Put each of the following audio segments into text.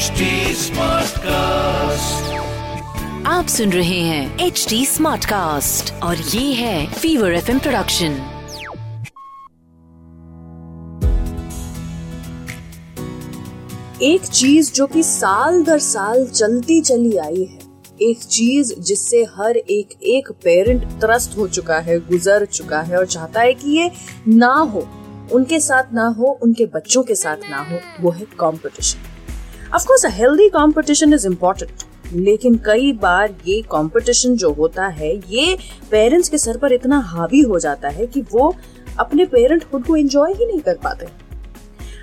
HD Smartcast. आप सुन रहे हैं एच डी स्मार्ट कास्ट और ये है फीवर एफ़ प्रोडक्शन एक चीज़ जो कि साल दर साल चलती चली आई है एक चीज़ जिससे हर एक एक पेरेंट त्रस्त हो चुका है गुजर चुका है और चाहता है कि ये ना हो उनके साथ ना हो उनके बच्चों के साथ ना हो वो है competition of course healthy competition is important लेकिन कई बार ये कंपटीशन जो होता है, ये पेरेंट्स के सर पर इतना हावी हो जाता है कि वो अपने पेरेंटहुड को एंजॉय ही नहीं कर पाते।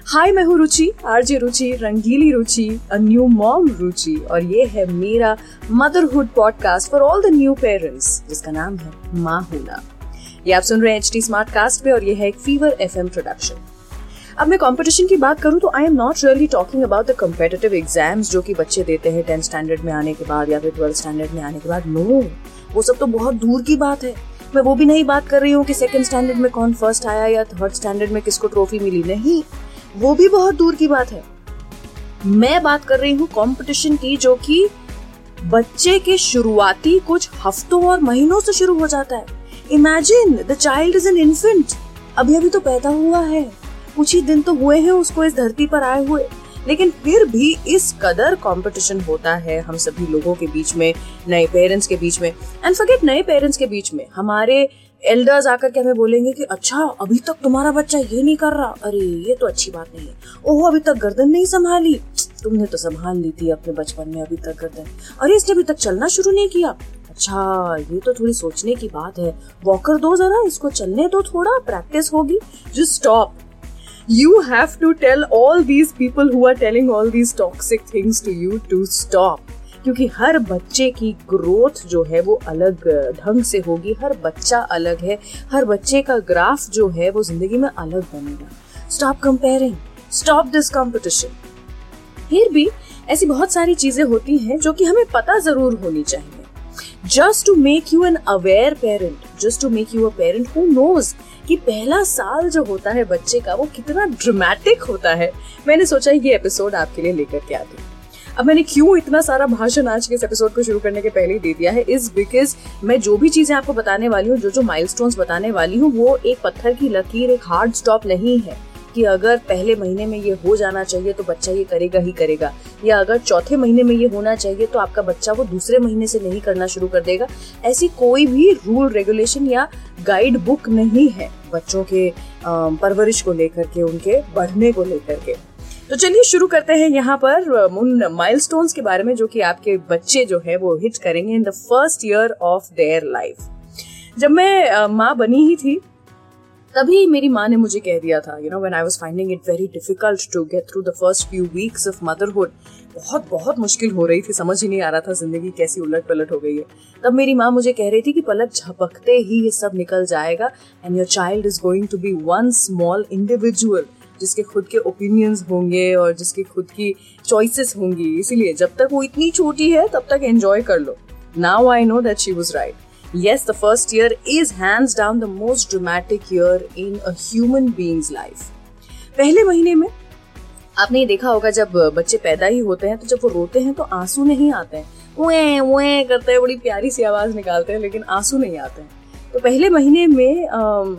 हाय मैं हूँ रुचि, RJ Ruchi, Rangeeli Ruchi a new mom रुचि, और ये है मेरा motherhood podcast for all the new parents जिसका नाम है माँ होना ये आप सुन रहे हैं एच स्मार्ट कास्ट पे और ये है एक फीवर एफएम प्रोडक्शन अब मैं कंपटीशन की बात करूँ तो I am not really talking about the competitive exams जो कि बच्चे देते हैं टेंथ स्टैंडर्ड में आने के बाद या फिर ट्वेल्थ स्टैंडर्ड में आने के बाद। नो no, वो सब तो बहुत दूर की बात है। मैं वो भी नहीं बात कर रही हूँ कि सेकंड स्टैंडर्ड में कौन फ़र्स्ट आया या थर्ड स्टैंडर्ड में किसको ट्रॉफी मिली। नहीं वो भी बहुत दूर की बात है। मैं बात कर रही हूँ कंपटीशन की जो कि बच्चे के शुरुआती कुछ हफ्तों और महीनों से शुरू हो जाता है। Imagine the child is an infant अभी अभी तो पैदा हुआ है। कुछ ही दिन तो हुए हैं उसको इस धरती पर आए हुए। लेकिन फिर भी इस कदर कंपटीशन होता है हम सभी लोगों के बीच में, नए पेरेंट्स के बीच में। एंड फॉरगेट नए पेरेंट्स के बीच में, हमारे एल्डर्स आकर के हमें बोलेंगे कि अच्छा अभी तक तुम्हारा बच्चा ये नहीं कर रहा। अरे, ये तो अच्छी बात नहीं है। ओह, अभी तक गर्दन नहीं संभाली। तुमने तो संभाल ली थी अपने बचपन में अभी तक गर्दन। अरे, इसने अभी तक चलना शुरू नहीं किया। अच्छा ये तो थोड़ी सोचने की बात है। वॉकर दो जरा, इसको चलने दो थोड़ा प्रैक्टिस होगी। Just stop you have to tell all these people who are telling all these toxic things to you to stop. क्योंकि हर बच्चे की ग्रोथ जो है वो अलग ढंग से होगी। हर बच्चा अलग है। हर बच्चे का ग्राफ जो है वो ज़िंदगी में अलग बनेगा। Stop comparing stop this competition फिर भी ऐसी बहुत सारी चीज़ें होती हैं जो कि हमें पता ज़रूर होनी चाहिए। Just to make you an aware parent just to make you a parent who knows कि पहला साल जो होता है बच्चे का, वो कितना ड्रामेटिक होता है। मैंने सोचा ये एपिसोड आपके लिए लेकर के आती अब मैंने क्यों इतना सारा भाषण आज के इस एपिसोड को शुरू करने के पहले ही दे दिया है इस बिकॉज़ मैं जो भी चीज़ें आपको बताने वाली हूँ, जो जो माइलस्टोन्स बताने वाली हूँ, वो एक पत्थर की लकीर, एक हार्ड स्टॉप नहीं है। कि अगर पहले महीने में ये हो जाना चाहिए तो बच्चा ये करेगा ही करेगा। या अगर चौथे महीने में ये होना चाहिए तो आपका बच्चा वो दूसरे महीने से नहीं करना शुरू कर देगा। ऐसी कोई भी रूल रेगुलेशन या गाइड बुक नहीं है बच्चों के परवरिश को लेकर के, उनके बढ़ने को लेकर के। तो चलिए शुरू करते हैं यहाँ पर उन माइलस्टोन्स के बारे में जो कि आपके बच्चे जो है वो हिट करेंगे in the first year of their life जब मैं माँ बनी ही थी तभी मेरी माँ ने मुझे कह दिया था you know when I was finding it very difficult to get through the first few weeks of motherhood बहुत बहुत मुश्किल हो रही थी, समझ ही नहीं आ रहा था ज़िंदगी कैसी उलट पलट हो गई है। तब मेरी माँ मुझे कह रही थी कि पलक झपकते ही ये सब निकल जाएगा and your child is going to be one small individual जिसके खुद के ओपिनियंस होंगे और जिसकी खुद की चॉइसेस होंगी। इसीलिए जब तक वो इतनी छोटी है, तब तक एंजॉय कर लो। Now I know that she was right Yes, the first year is hands down the most dramatic year in a human being's life. पहले महीने में आपने ये देखा होगा जब बच्चे पैदा ही होते हैं तो जब वो रोते हैं तो आँसू नहीं आते हैं उए उए करते हैं बड़ी प्यारी सी आवाज़ निकालते हैं लेकिन आँसू नहीं आते हैं तो पहले महीने में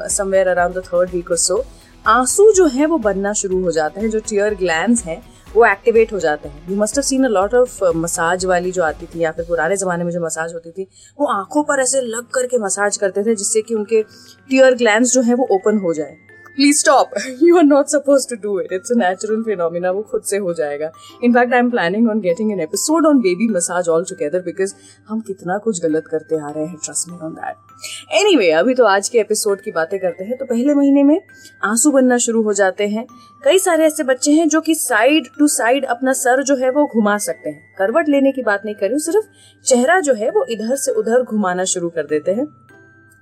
somewhere around the third week और सो आँसू जो है वो बनना शुरू हो जाते हैं जो टीयर ग्लैंड हैं वो एक्टिवेट हो जाते हैं। You must have seen a lot of massage वाली जो आती थी या फिर पुराने जमाने में जो मसाज होती थी, वो आँखों पर ऐसे लग करके मसाज करते थे जिससे कि उनके टीयर ग्लैंड जो है वो ओपन हो जाए। Please stop you are not suppose to do it it's a natural phenomena वो खुद से हो जाएगा. In fact I am planning on getting an episode on baby massage all together because हम कितना कुछ गलत करते आ रहे हैं. Trust me on that anyway अभी तो आज के एपिसोड की बातें करते हैं. तो पहले महीने में आँसू बनना शुरू हो जाते हैं. कई सारे ऐसे बच्चे हैं जो कि साइड टू साइड अपना सर जो है वो घुमा सकते हैं. करवट लेने की बात नहीं करी सिर्फ़ चेहरा जो है वो इधर से उधर घुमाना शुरू कर देते हैं.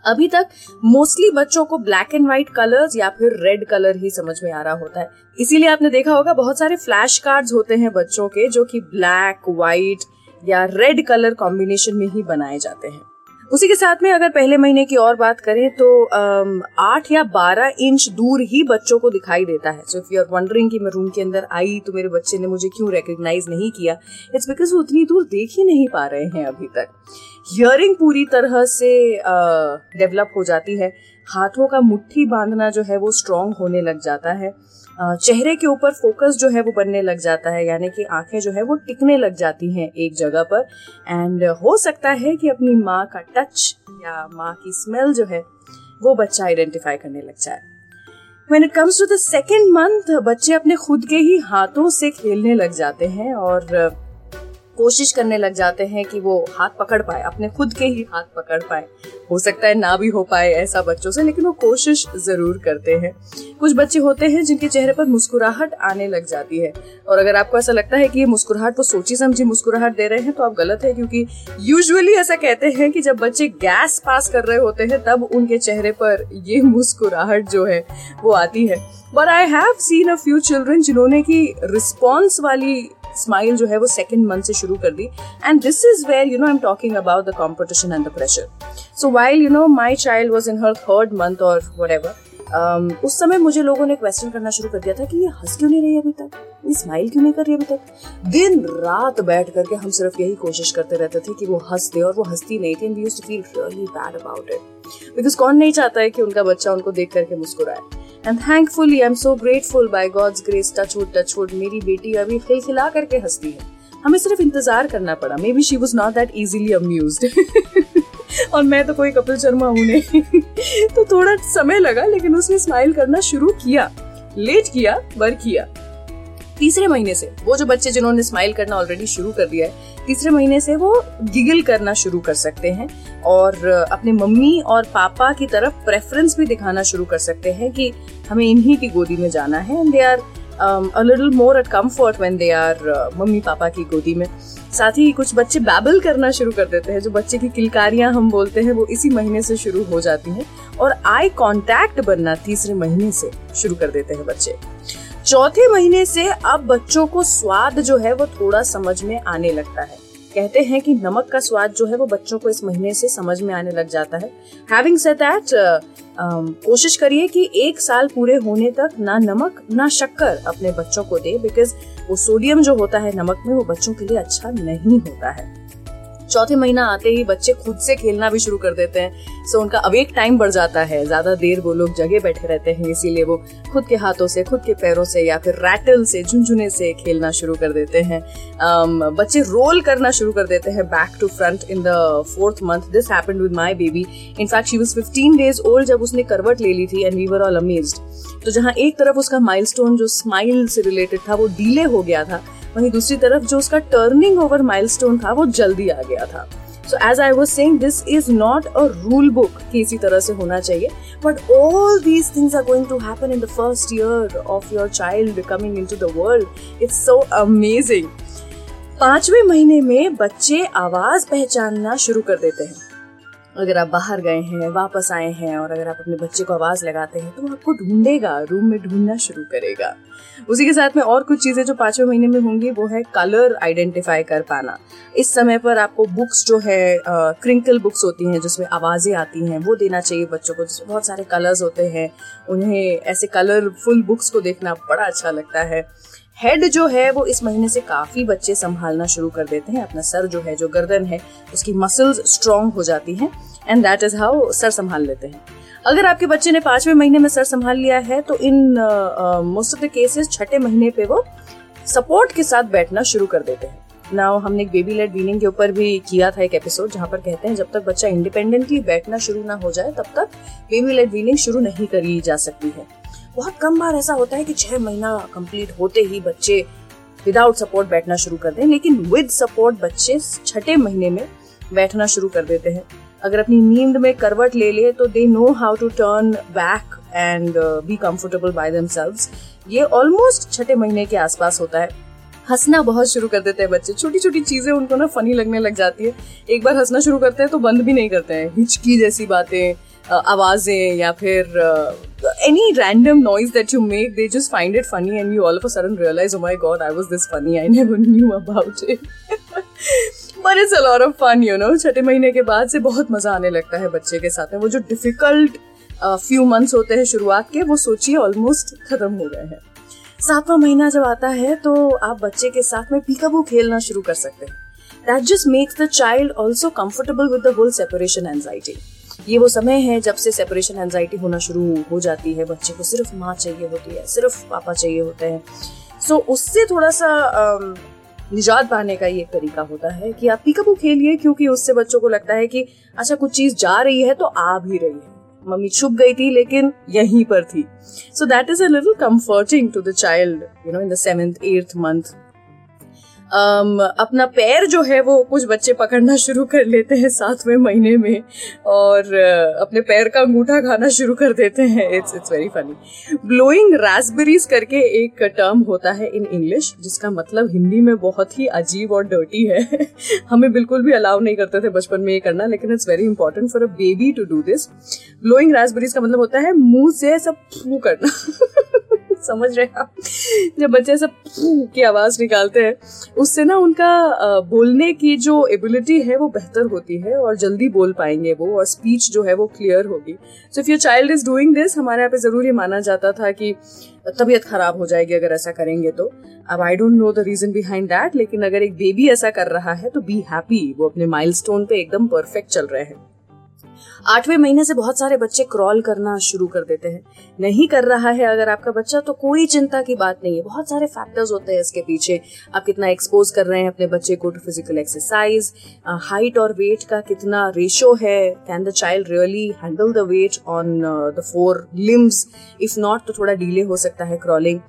अभी तक मोस्टली बच्चों को ब्लैक एंड व्हाइट कलर्स या फिर रेड कलर ही समझ में आ रहा होता है। इसीलिए आपने देखा होगा बहुत सारे फ्लैश कार्ड होते हैं बच्चों के जो कि ब्लैक व्हाइट या रेड कलर कॉम्बिनेशन में ही बनाए जाते हैं। उसी के साथ में अगर पहले महीने की और बात करें तो आठ या बारह इंच दूर ही बच्चों को दिखाई देता है। So if you are wondering कि मैं रूम के अंदर आई तो मेरे बच्चे ने मुझे क्यों रिकग्नाइज नहीं किया? इट्स बिकॉज़ वो उतनी दूर देख ही नहीं पा रहे हैं अभी तक। हियरिंग पूरी तरह से डेवलप हो जाती है। हाथों का मुट्ठी बांधना जो है वो स्ट्रांग होने लग जाता है। चेहरे के ऊपर फोकस जो है वो बनने लग जाता है यानी कि आँखें जो है वो टिकने लग जाती हैं एक जगह पर। एंड हो सकता है कि अपनी माँ का टच या माँ की स्मेल जो है वो बच्चा आइडेंटिफाई करने लग जाए। When it comes to the second month, बच्चे अपने खुद के ही हाथों से खेलने लग जाते हैं और कोशिश करने लग जाते हैं कि वो हाथ पकड़ पाए, अपने खुद के ही हाथ पकड़ पाए। हो सकता है ना भी हो पाए ऐसा बच्चों से, लेकिन वो कोशिश ज़रूर करते हैं। कुछ बच्चे होते हैं जिनके चेहरे पर मुस्कुराहट आने लग जाती है। और अगर आपको ऐसा लगता है कि ये मुस्कुराहट वो सोची समझी मुस्कुराहट दे रहे हैं तो आप गलत है, क्योंकि यूजुअली ऐसा कहते हैं कि जब बच्चे गैस पास कर रहे होते हैं, तब उनके चेहरे पर ये मुस्कुराहट जो है, वो आती है। But I have seen a few children जिन्होंने की रिस्पॉन्स वाली स्माइल जो है वो सेकेंड मंथ से शुरू कर दी. And this is where you know I am talking about the competition and the pressure so while you know my child was in her third month और वट एवर उस समय मुझे लोगों ने क्वेश्चन करना शुरू कर दिया था कि ये हंस क्यों नहीं रही अभी तक? ये स्माइल क्यों नहीं कर रही अभी तक? दिन रात बैठ करके हम सिर्फ़ यही कोशिश करते रहते थे कि वो हंस दे और वो हंसती नहीं थी and we used to feel really bad about it because कौन नहीं चाहता है कि उनका बच्चा उनको देख करके मुस्कुराए? And thankfully I am so grateful by God's grace touch wood touch wood मेरी बेटी अभी खिलखिला करके हंसती है। हमें सिर्फ़ इंतज़ार करना पड़ा। Maybe she was not that easily amuse और मैं तो कोई कपिल शर्मा हूँ नहीं। तो थोड़ा समय लगा, लेकिन उसने स्माइल करना शुरू किया। लेट किया बर किया। तीसरे महीने से, वो जो बच्चे जिन्होंने स्माइल करना ऑलरेडी शुरू कर दिया है, तीसरे महीने से वो गिगल करना शुरू कर सकते हैं और अपने मम्मी और पापा की तरफ़ प्रेफरेंस भी दिखाना शुरू कर सकते हैं कि हमें इन्हीं की गोदी में जाना है and they are a little more at comfort when they are mummy papa की गोदी में। साथ ही कुछ बच्चे बैबल करना शुरू कर देते हैं, जो बच्चे की किलकारियाँ हम बोलते हैं, वो इसी महीने से शुरू हो जाती हैं और आई कांटेक्ट बनना तीसरे महीने से शुरू कर देते हैं बच्चे। चौथे महीने से अब बच्चों को स्वाद जो है वो थोड़ा समझ में आने लगता है। कहते हैं कि नमक का स्वाद जो है वो बच्चों को इस महीने से समझ में आने लग जाता है। हैविंग सेड दैट कोशिश करिए कि एक साल पूरे होने तक ना नमक, ना शक्कर अपने बच्चों को दे बिकॉज़ वो सोडियम जो होता है नमक में वो बच्चों के लिए अच्छा नहीं होता है। चौथे महीना आते ही बच्चे खुद से खेलना भी शुरू कर देते हैं। सो उनका अवेक टाइम बढ़ जाता है। ज़्यादा देर वो लोग जगह बैठे रहते हैं इसीलिए वो खुद के हाथों से खुद के पैरों से या फिर रैटल से झुंझुने से खेलना शुरू कर देते हैं। Um, बच्चे रोल करना शुरू कर देते हैं back to front in the fourth month this happened with my baby in fact she was 15 days old जब उसने करवट ले ली थी and we were all amazed तो जहाँ एक तरफ़ उसका माइलस्टोन जो स्माइल से रिलेटेड था वो डीले हो गया था वहीं दूसरी तरफ़ जो उसका टर्निंग ओवर माइलस्टोन था वो जल्दी आ गया था। So as I was saying this is not a rule book कि इसी तरह से होना चाहिए। But all these things are going to happen in the first year of your child coming in to the world it's so amazing पाँचवें महीने में बच्चे आवाज़ पहचानना शुरू कर देते हैं। अगर आप बाहर गए हैं, वापस आए हैं और अगर आप अपने बच्चे को आवाज़ लगाते हैं तो वो आपको ढूंढेगा, रूम में ढूंढना शुरू करेगा। उसी के साथ में और कुछ चीज़ें जो पाँचवें महीने में होंगी, वो है कलर आइडेंटिफाई कर पाना। इस समय पर आपको बुक्स जो है क्रिंकल बुक्स होती हैं, जिसमें आवाज़ें आती हैं, वो देना चाहिए बच्चों को। जिसमें बहुत सारे कलर्स होते हैं, उन्हें ऐसे कलरफुल बुक्स को देखना बड़ा अच्छा लगता है। हेड जो है, वो इस महीने से काफ़ी बच्चे संभालना शुरू कर देते हैं। अपना सर जो है, जो गर्दन है, उसकी मसल्स स्ट्रॉन्ग हो जाती हैं एंड दैट इज़ हाउ सर संभाल लेते हैं। अगर आपके बच्चे ने पाँचवें महीने में सर संभाल लिया है तो in most of the cases छठे महीने पे वो सपोर्ट के साथ बैठना शुरू कर देते हैं। नाउ हमने एक बेबी लेड वीनिंग के ऊपर भी किया था एक एपिसोड जहाँ पर कहते हैं, जब तक बच्चा इंडिपेंडेंटली बैठना शुरू ना हो जाए, तब तक बेबी लेड वीनिंग शुरू नहीं करी जा सकती है। बहुत कम बार ऐसा होता है कि छह महीना कंप्लीट होते ही बच्चे विदाउट सपोर्ट बैठना शुरू कर दें, लेकिन विद सपोर्ट बच्चे छठे महीने में बैठना शुरू कर देते हैं। अगर अपनी नींद में करवट ले ले तो they know how to turn back and be comfortable by themselves ये ऑलमोस्ट छठे महीने के आसपास होता है। हंसना बहुत शुरू कर देते हैं बच्चे। छोटी छोटी चीज़ें उनको ना फनी लगने लग जाती है। एक बार हंसना शुरू करते हैं तो बंद भी नहीं करते हैं। हिचकी जैसी बातें आवाज़ें या फिर any random noise that you make, they just find it funny and you all of a sudden realize oh my god, i was this funny. I never knew about it. पर it's a lot of fun you know छठे महीने के बाद से बहुत मज़ा आने लगता है बच्चे के साथ में। वो जो डिफ़िकल्ट फ्यू मंथ्स होते हैं शुरुआत के, वो सोचिए ऑलमोस्ट खत्म हो गए हैं। सातवां महीना जब आता है तो आप बच्चे के साथ में पीकाबू खेलना शुरू कर सकते हैं। That just makes the child also comfortable with the whole separation anxiety ये वो समय है जब से सेपरेशन एंजाइटी होना शुरू हो जाती है। बच्चे को सिर्फ़ माँ चाहिए होती है सिर्फ़ पापा चाहिए होते हैं। सो so, उससे थोड़ा सा निजात पाने का ये तरीका होता है कि आप पीकाबू खेलिए क्योंकि उससे बच्चों को लगता है कि अच्छा कुछ चीज़ जा रही है तो आ भी रही है। मम्मी छुप गई थी लेकिन यहीं पर थी। So that is a little comforting to the child you know in the seventh eighth month um, अपना पैर जो है वो कुछ बच्चे पकड़ना शुरू कर लेते हैं सातवें महीने में और अपने पैर का अंगूठा खाना शुरू कर देते हैं। It's it's very funny blowing raspberries करके एक टर्म होता है इन इंग्लिश जिसका मतलब हिंदी में बहुत ही अजीब और डर्टी है। हमें बिल्कुल भी अलाउ नहीं करते थे बचपन में ये करना लेकिन it's very important for a baby to do this blowing raspberries का मतलब होता है मुँह से सब फू करना। समझ रहे हैं जब बच्चे सब की आवाज़ निकालते हैं, उससे ना उनका बोलने की जो एबिलिटी है वो बेहतर होती है और जल्दी बोल पाएँगे वो और स्पीच जो है वो क्लियर होगी। So if your child is doing this हमारे यहाँ पे ज़रूर माना जाता था कि तबीयत खराब हो जाएगी अगर ऐसा करेंगे तो। अब I don't know the reason behind that लेकिन अगर एक बेबी ऐसा कर रहा है तो बी हैप्पी वो अपने माइलस्टोन पे एकदम परफेक्ट चल रहे हैं। आठवें महीने से बहुत सारे बच्चे क्रॉल करना शुरू कर देते हैं। नहीं कर रहा है अगर आपका बच्चा तो कोई चिंता की बात नहीं है। बहुत सारे फैक्टर्स होते हैं इसके पीछे। आप कितना एक्सपोज कर रहे हैं अपने बच्चे को टू फ़िज़िकल एक्सरसाइज हाइट और वेट का कितना रेशो है can the child really handle the weight on the four limbs if not तो थोड़ा डिले हो सकता है crawling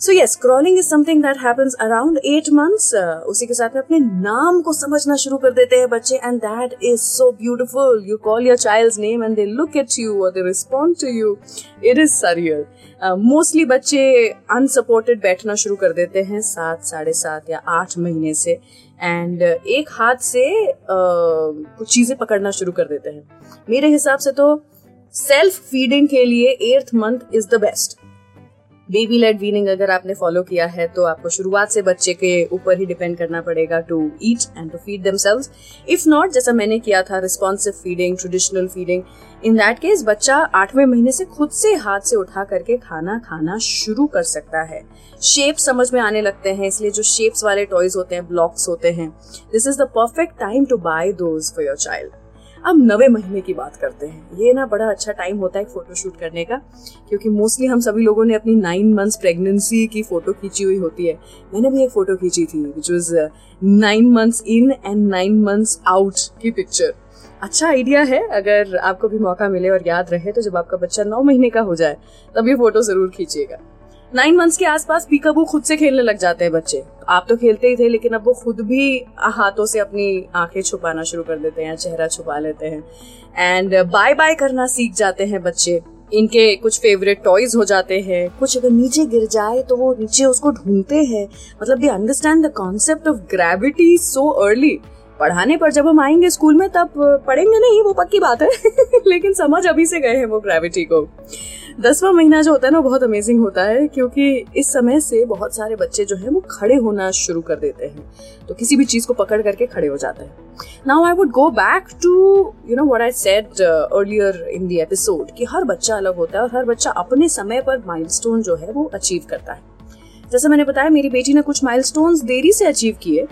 so yes crawling is something that happens around eight months उसी के साथ में अपने नाम को समझना शुरू कर देते हैं बच्चे and that is so beautiful you call your child name and they look at you और they respond to you it is surreal mostly बच्चे अनसपोर्टेड बैठना शुरू कर देते हैं सात साढ़े सात या आठ महीने से एंड uh, एक हाथ से uh, कुछ चीज़ें पकड़ना शुरू कर देते हैं। मेरे हिसाब से तो सेल्फ फीडिंग के लिए eighth month is the best baby led weaning अगर आपने फॉलो किया है तो आपको शुरुआत से बच्चे के ऊपर ही डिपेंड करना पड़ेगा to eat and to feed themselves if not जैसा मैंने किया था responsive feeding traditional feeding in that case बच्चा आठवें महीने से खुद से हाथ से उठा करके खाना खाना शुरू कर सकता है। शेप समझ में आने लगते हैं, इसलिए जो शेप्स वाले टॉयज होते हैं ब्लॉक्स होते हैं। This is the perfect time to buy those for your child अब नवे महीने की बात करते हैं। ये ना बड़ा अच्छा टाइम होता है फोटोशूट करने का, क्योंकि मोस्टली हम सभी लोगों ने अपनी नाइन मंथ्स प्रेगनेंसी की फ़ोटो खींची हुई होती है। मैंने भी एक फ़ोटो खींची थी which was nine months in and nine months out की पिक्चर अच्छा आइडिया है, अगर आपको भी मौका मिले और याद रहे तो जब आपका बच्चा नौ महीने का हो जाए, तब ये फ़ोटो ज़रूर खींचिएगा। नाइन मंथ्स के आसपास पीकाबू खुद से खेलने लग जाते हैं बच्चे? आप तो खेलते ही थे, लेकिन अब वो खुद भी हाथों से अपनी आँखें छुपाना शुरू कर देते हैं, चेहरा छुपा लेते हैं। एंड बाय बाय करना सीख जाते हैं बच्चे। इनके कुछ फेवरेट टॉयज हो जाते हैं। कुछ अगर नीचे गिर जाए तो वो नीचे उसको ढूंढते हैं। मतलब they understand the concept of gravity so early पढ़ाने पर जब हम आएँगे स्कूल में, तब पढ़ेंगे नहीं, वो पक्की बात है। लेकिन समझ अभी से गए हैं वो ग्रेविटी को। दसवां महीना जो होता है ना बहुत अमेजिंग होता है, क्योंकि इस समय से बहुत सारे बच्चे जो है, वो खड़े होना शुरू कर देते हैं। तो किसी भी चीज़ को पकड़ करके खड़े हो जाते हैं। Now I would go back to you know what I said earlier in the episode कि हर बच्चा अलग होता है और हर बच्चा अपने समय पर माइलस्टोन जो है, वो अचीव करता है। जैसे मैंने बताया, मेरी बेटी ने कुछ माइलस्टोन्स देरी से अचीव किए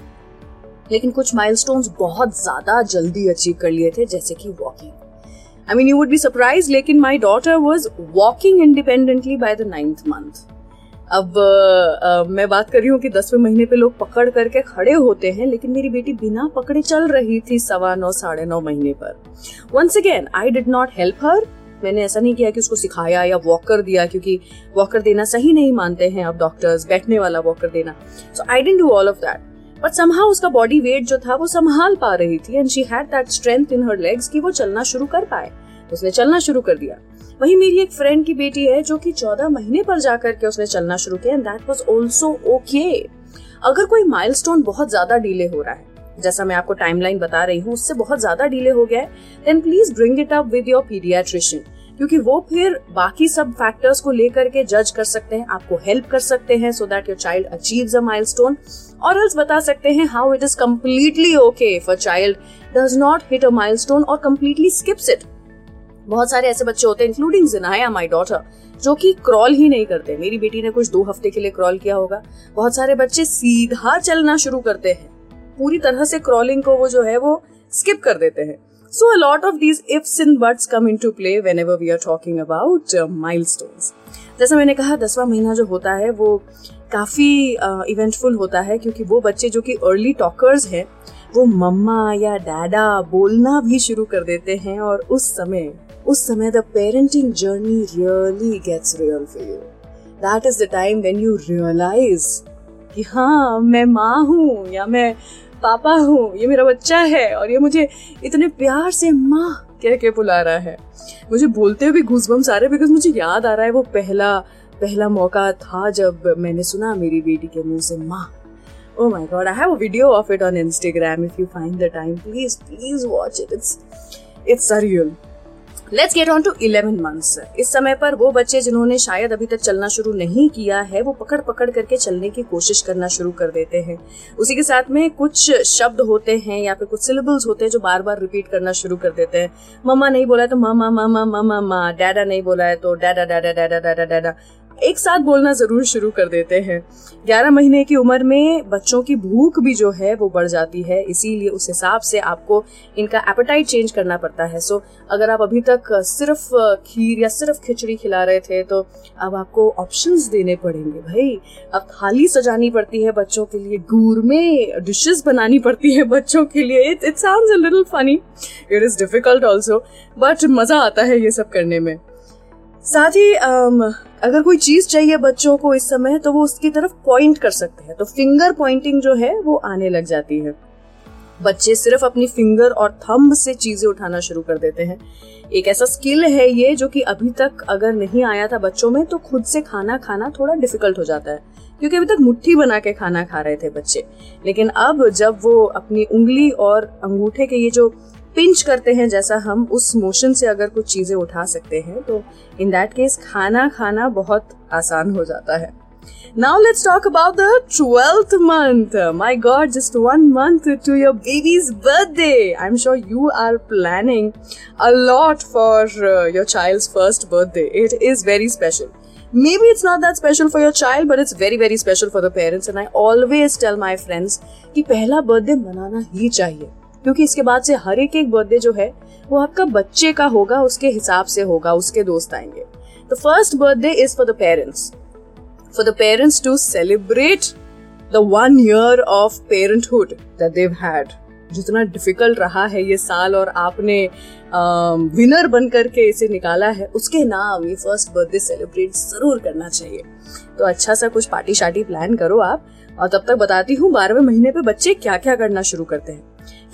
लेकिन कुछ माइलस्टोन्स बहुत ज़्यादा जल्दी अचीव कर लिए थे जैसे कि walking I mean you would be surprised लेकिन my daughter was walking independently by the ninth month अब uh, मैं बात कर रही हूँ कि दसवें महीने पे लोग पकड़ करके खड़े होते हैं लेकिन मेरी बेटी बिना पकड़े चल रही थी सवा नौ साढ़े नौ महीने पर. Once again I did not help her मैंने ऐसा नहीं किया कि उसको सिखाया या वॉकर दिया क्योंकि वॉकर देना सही नहीं मानते हैं अब डॉक्टर्स बैठने वाला वॉकर देना. So I didn't do all of that but somehow उसका बॉडी वेट जो था वो संभाल पा रही थी and she had that strength in her legs कि वो चलना शुरू कर पाए। उसने चलना शुरू कर दिया। वही मेरी एक फ्रेंड की बेटी है जो कि चौदह महीने पर जाकर के उसने चलना शुरू किया and that was also okay अगर कोई माइलस्टोन बहुत ज़्यादा डिले हो रहा है, जैसा मैं आपको टाइमलाइन बता रही हूँ, उससे बहुत ज़्यादा डिले हो गया है then please bring it up with your paediatrician क्योंकि वो फिर बाकी सब फैक्टर्स को लेकर के जज कर सकते हैं, आपको हेल्प कर सकते हैं so that your child achieves a milestone or else बता सकते हैं how it is completely okay for child does not hit a milestone or completely skips it बहुत सारे ऐसे बच्चे होते हैं इंक्लूडिंग जिनाया माई डॉटर जो कि क्रॉल ही नहीं करते। मेरी बेटी ने कुछ दो हफ़्ते के लिए क्रॉल किया होगा। बहुत सारे बच्चे सीधा चलना शुरू करते हैं। पूरी तरह से क्रॉलिंग को वो जो है वो स्किप कर देते हैं। A lot of these ifs in buts come in to play whenever we are talking about mile जैसे मैंने कहा दसवां महीना जो होता है वो काफ़ी इवेंटफुल uh, होता है क्योंकि वो बच्चे जो कि अर्ली टॉकर्स हैं वो मम्मा या डैडा बोलना भी शुरू कर देते हैं और उस समय उस समय the parenting journey really gets real for you that is the time when you realise कि हाँ मैं माँ हूँ या मैं पापा हूँ ये मेरा बच्चा है और ये मुझे इतने प्यार से माँ कह के बुला रहा है मुझे बोलते हुए घुसबम सारे बिकॉज़ मुझे याद आ रहा है वो पहला पहला मौका था जब मैंने सुना मेरी बेटी के मुँह से माँ Oh my god, I have a video of it on Instagram. If you find the time, please, please watch it. It's it's surreal. Let's get on to eleven months इस समय पर वो बच्चे जिन्होंने शायद अभी तक चलना शुरू नहीं किया है वो पकड़ पकड़ करके चलने की कोशिश करना शुरू कर देते हैं उसी के साथ में कुछ शब्द होते हैं या फिर कुछ सिलेबल्स होते हैं जो बार बार रिपीट करना शुरू कर देते हैं मम्मा नहीं बोला है तो मामा मामा मामा मा डैडा नहीं बोला है तो डैडा डैडा डैडा डैडा डैडा एक साथ बोलना ज़रूर शुरू कर देते हैं। ग्यारह महीने की उम्र में बच्चों की भूख भी जो है वो बढ़ जाती है, इसीलिए उस हिसाब से आपको इनका एपेटाइट चेंज करना पड़ता है। सो अगर आप अभी तक सिर्फ़ खीर या सिर्फ़ खिचड़ी खिला रहे थे तो अब आपको ऑप्शंस देने पड़ेंगे भाई। अब थाली सजानी पड़ती है बच्चों के लिए गूर में डिशेस बनानी पड़ती है बच्चों के लिए। It it a little funny it is difficult also but मज़ा आता है ये सब करने में। साथ ही अगर कोई चीज़ चाहिए बच्चों को इस समय तो वो उसकी तरफ़ पॉइंट कर सकते हैं। तो फिंगर पॉइंटिंग जो है, वो आने लग जाती है। बच्चे सिर्फ़ अपनी फिंगर और थंब से चीज़ें उठाना शुरू कर देते हैं। एक ऐसा स्किल है ये, जो कि अभी तक अगर नहीं आया था बच्चों में तो खुद से खाना खाना थोड़ा डिफ़िकल्ट हो जाता है। क्योंकि अभी तक मुट्ठी बना के खाना खा रहे थे बच्चे। लेकिन अब जब वो अपनी उंगली और अंगूठे के ये जो पिंच करते हैं जैसा हम उस मोशन से अगर कुछ चीज़ें उठा सकते हैं तो इन दैट केस खाना खाना बहुत आसान हो जाता है। Now let's talk about the twelfth month my God just one month to your baby's birthday I am sure you are planning a lot for your child first birthday it is very special maybe it's not that special for your child but it's very very special for the parents and I always tell my friends कि पहला birthday मनाना ही चाहिए। क्योंकि इसके बाद से हर एक एक बर्थडे जो है, वो आपका बच्चे का होगा, उसके हिसाब से होगा, उसके दोस्त आएँगे। The first birthday is for the parents for the parents to celebrate the one year of parenthood that they had जितना डिफ़िकल्ट रहा है ये साल और आपने विनर बन करके इसे निकाला है, उसके नाम ये फ़र्स्ट बर्थडे सेलिब्रेट ज़रूर करना चाहिए। तो अच्छा सा कुछ पार्टी शार्टी प्लान करो आप। और तब तक बताती हूँ, बारहवें महीने पे बच्चे क्या क्या करना शुरू करते हैं।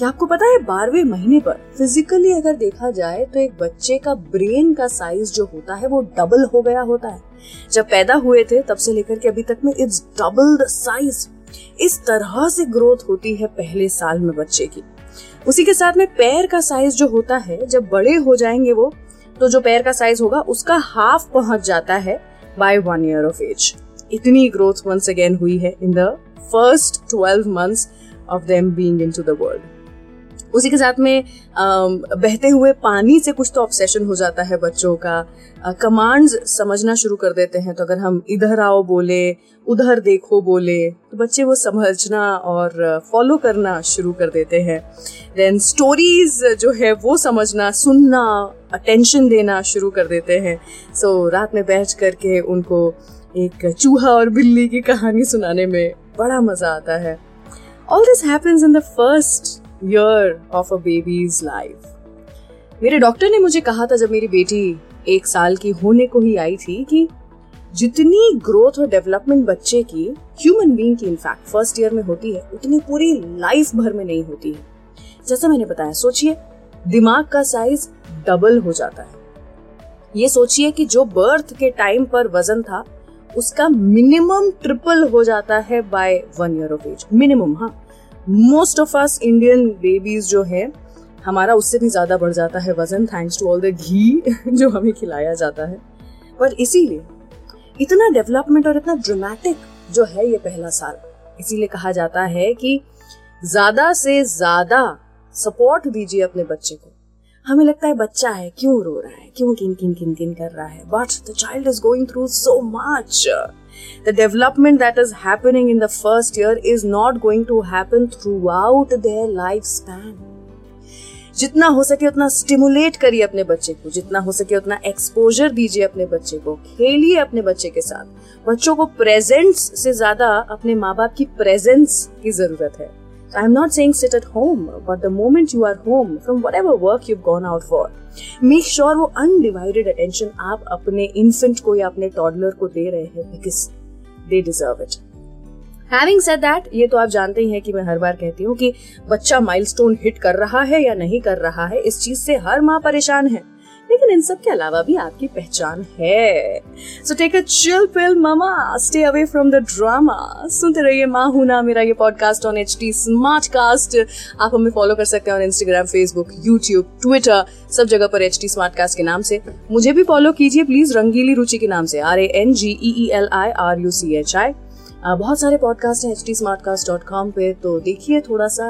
क्या आपको पता है, बारहवें महीने पर फिजिकली अगर देखा जाए तो एक बच्चे का ब्रेन का साइज़ जो होता है वो डबल हो गया होता है। जब पैदा हुए थे, तब से लेकर के अभी तक में इट्स डबल द साइज़ इस तरह से ग्रोथ होती है पहले साल में बच्चे की। उसी के साथ में पैर का साइज़ जो होता है, जब बड़े हो जाएँगे वो तो जो पैर का साइज़ होगा, उसका हाफ़ पहुँच जाता है by one year of age इतनी ग्रोथ वंस अगेन हुई है in the first twelve months of them being into the world उसी के साथ में बहते हुए पानी से कुछ तो ऑब्सेशन हो जाता है बच्चों का। कमांड्स समझना शुरू कर देते हैं। तो अगर हम इधर आओ बोले उधर देखो बोले तो बच्चे वो समझना और फॉलो करना शुरू कर देते हैं। देन स्टोरीज जो है वो समझना सुनना अटेंशन देना शुरू कर देते हैं। सो so, रात में बैठ करके उनको एक चूहा और बिल्ली की कहानी सुनाने में बड़ा मज़ा आता है। All this happens in the first year of a baby's life मेरे डॉक्टर ने मुझे कहा था जब मेरी बेटी एक साल की होने को ही आई थी कि जितनी ग्रोथ और डेवलपमेंट बच्चे की ह्यूमन बीइंग की इनफैक्ट फ़र्स्ट ईयर में होती है, उतनी पूरी लाइफ भर में नहीं होती है। जैसा मैंने बताया, सोचिए, दिमाग का साइज़ डबल हो जाता है। ये सोचिए कि जो बर्थ के टाइम पर वज़न था, उसका मिनिमम ट्रिपल हो जाता है by one year of age minimum हाँ। Most of us Indian babies जो है, हमारा उससे भी ज़्यादा बढ़ जाता है वज़न thanks to all the ghee जो हमें खिलाया जाता है। पर इसीलिए, इतना डेवलपमेंट और इतना ड्रामेटिक जो है ये पहला साल, इसीलिए कहा जाता है कि ज़्यादा से ज़्यादा सपोर्ट दीजिए अपने बच्चे को। हमें लगता है बच्चा है, क्यों रो रहा है? क्यों किन किन किन किन कर रहा है? But the child is going through so much the development that is happening in the first year is not going to happen throughout their lifespan. जितना हो सके उतना स्टिमुलेट करिए अपने बच्चे को, जितना हो सके उतना एक्सपोजर दीजिए अपने बच्चे को, खेलिए अपने बच्चे के साथ बच्चों को प्रेजेंस से ज़्यादा अपने माँ बाप की प्रेजेंस की ज़रूरत है am not saying sit at home but the moment you are home from whatever work you gone out for make sure वो अनडिवाइडेड अटेंशन आप अपने इन्फेंट को या अपने टॉडलर को दे रहे हैं because they deserve it having said that ये तो आप जानते ही हैं कि मैं हर बार कहती हूँ कि बच्चा माइलस्टोन हिट कर रहा है या नहीं कर रहा है, इस चीज़ से हर माँ परेशान है। लेकिन इन सब के अलावा भी आपकी पहचान है। So take a chill pill mama stay away from the drama सुनते रहिए माँ हूँ ना, मेरा ये podcast on H T smart cast आप हमें फॉलो कर सकते हैं इंस्टाग्राम फेसबुक यूट्यूब ट्विटर सब जगह पर एच टी स्मार्ट कास्ट के नाम से। मुझे भी फॉलो कीजिए प्लीज़ रंगीली रुचि के नाम से। R A N G E L I R U C H I बहुत सारे पॉडकास्ट हैं H T smart cast dot com पे तो देखिए थोड़ा सा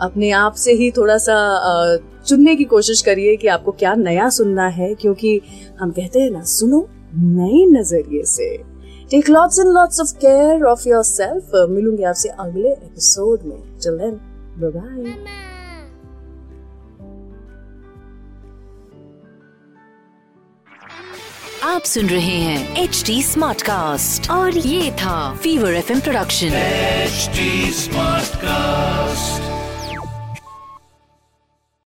अपने आप से ही थोड़ा सा चुनने की कोशिश करिए कि आपको क्या नया सुनना है क्योंकि हम कहते हैं ना सुनो नए नज़रिए से। Take lots and lots of care of your self मिलूँगी आपसे अगले एपिसोड में। टिल देन बाय आप सुन रहे हैं एच डी स्मार्ट कास्ट और ये था Fever F production H smart cast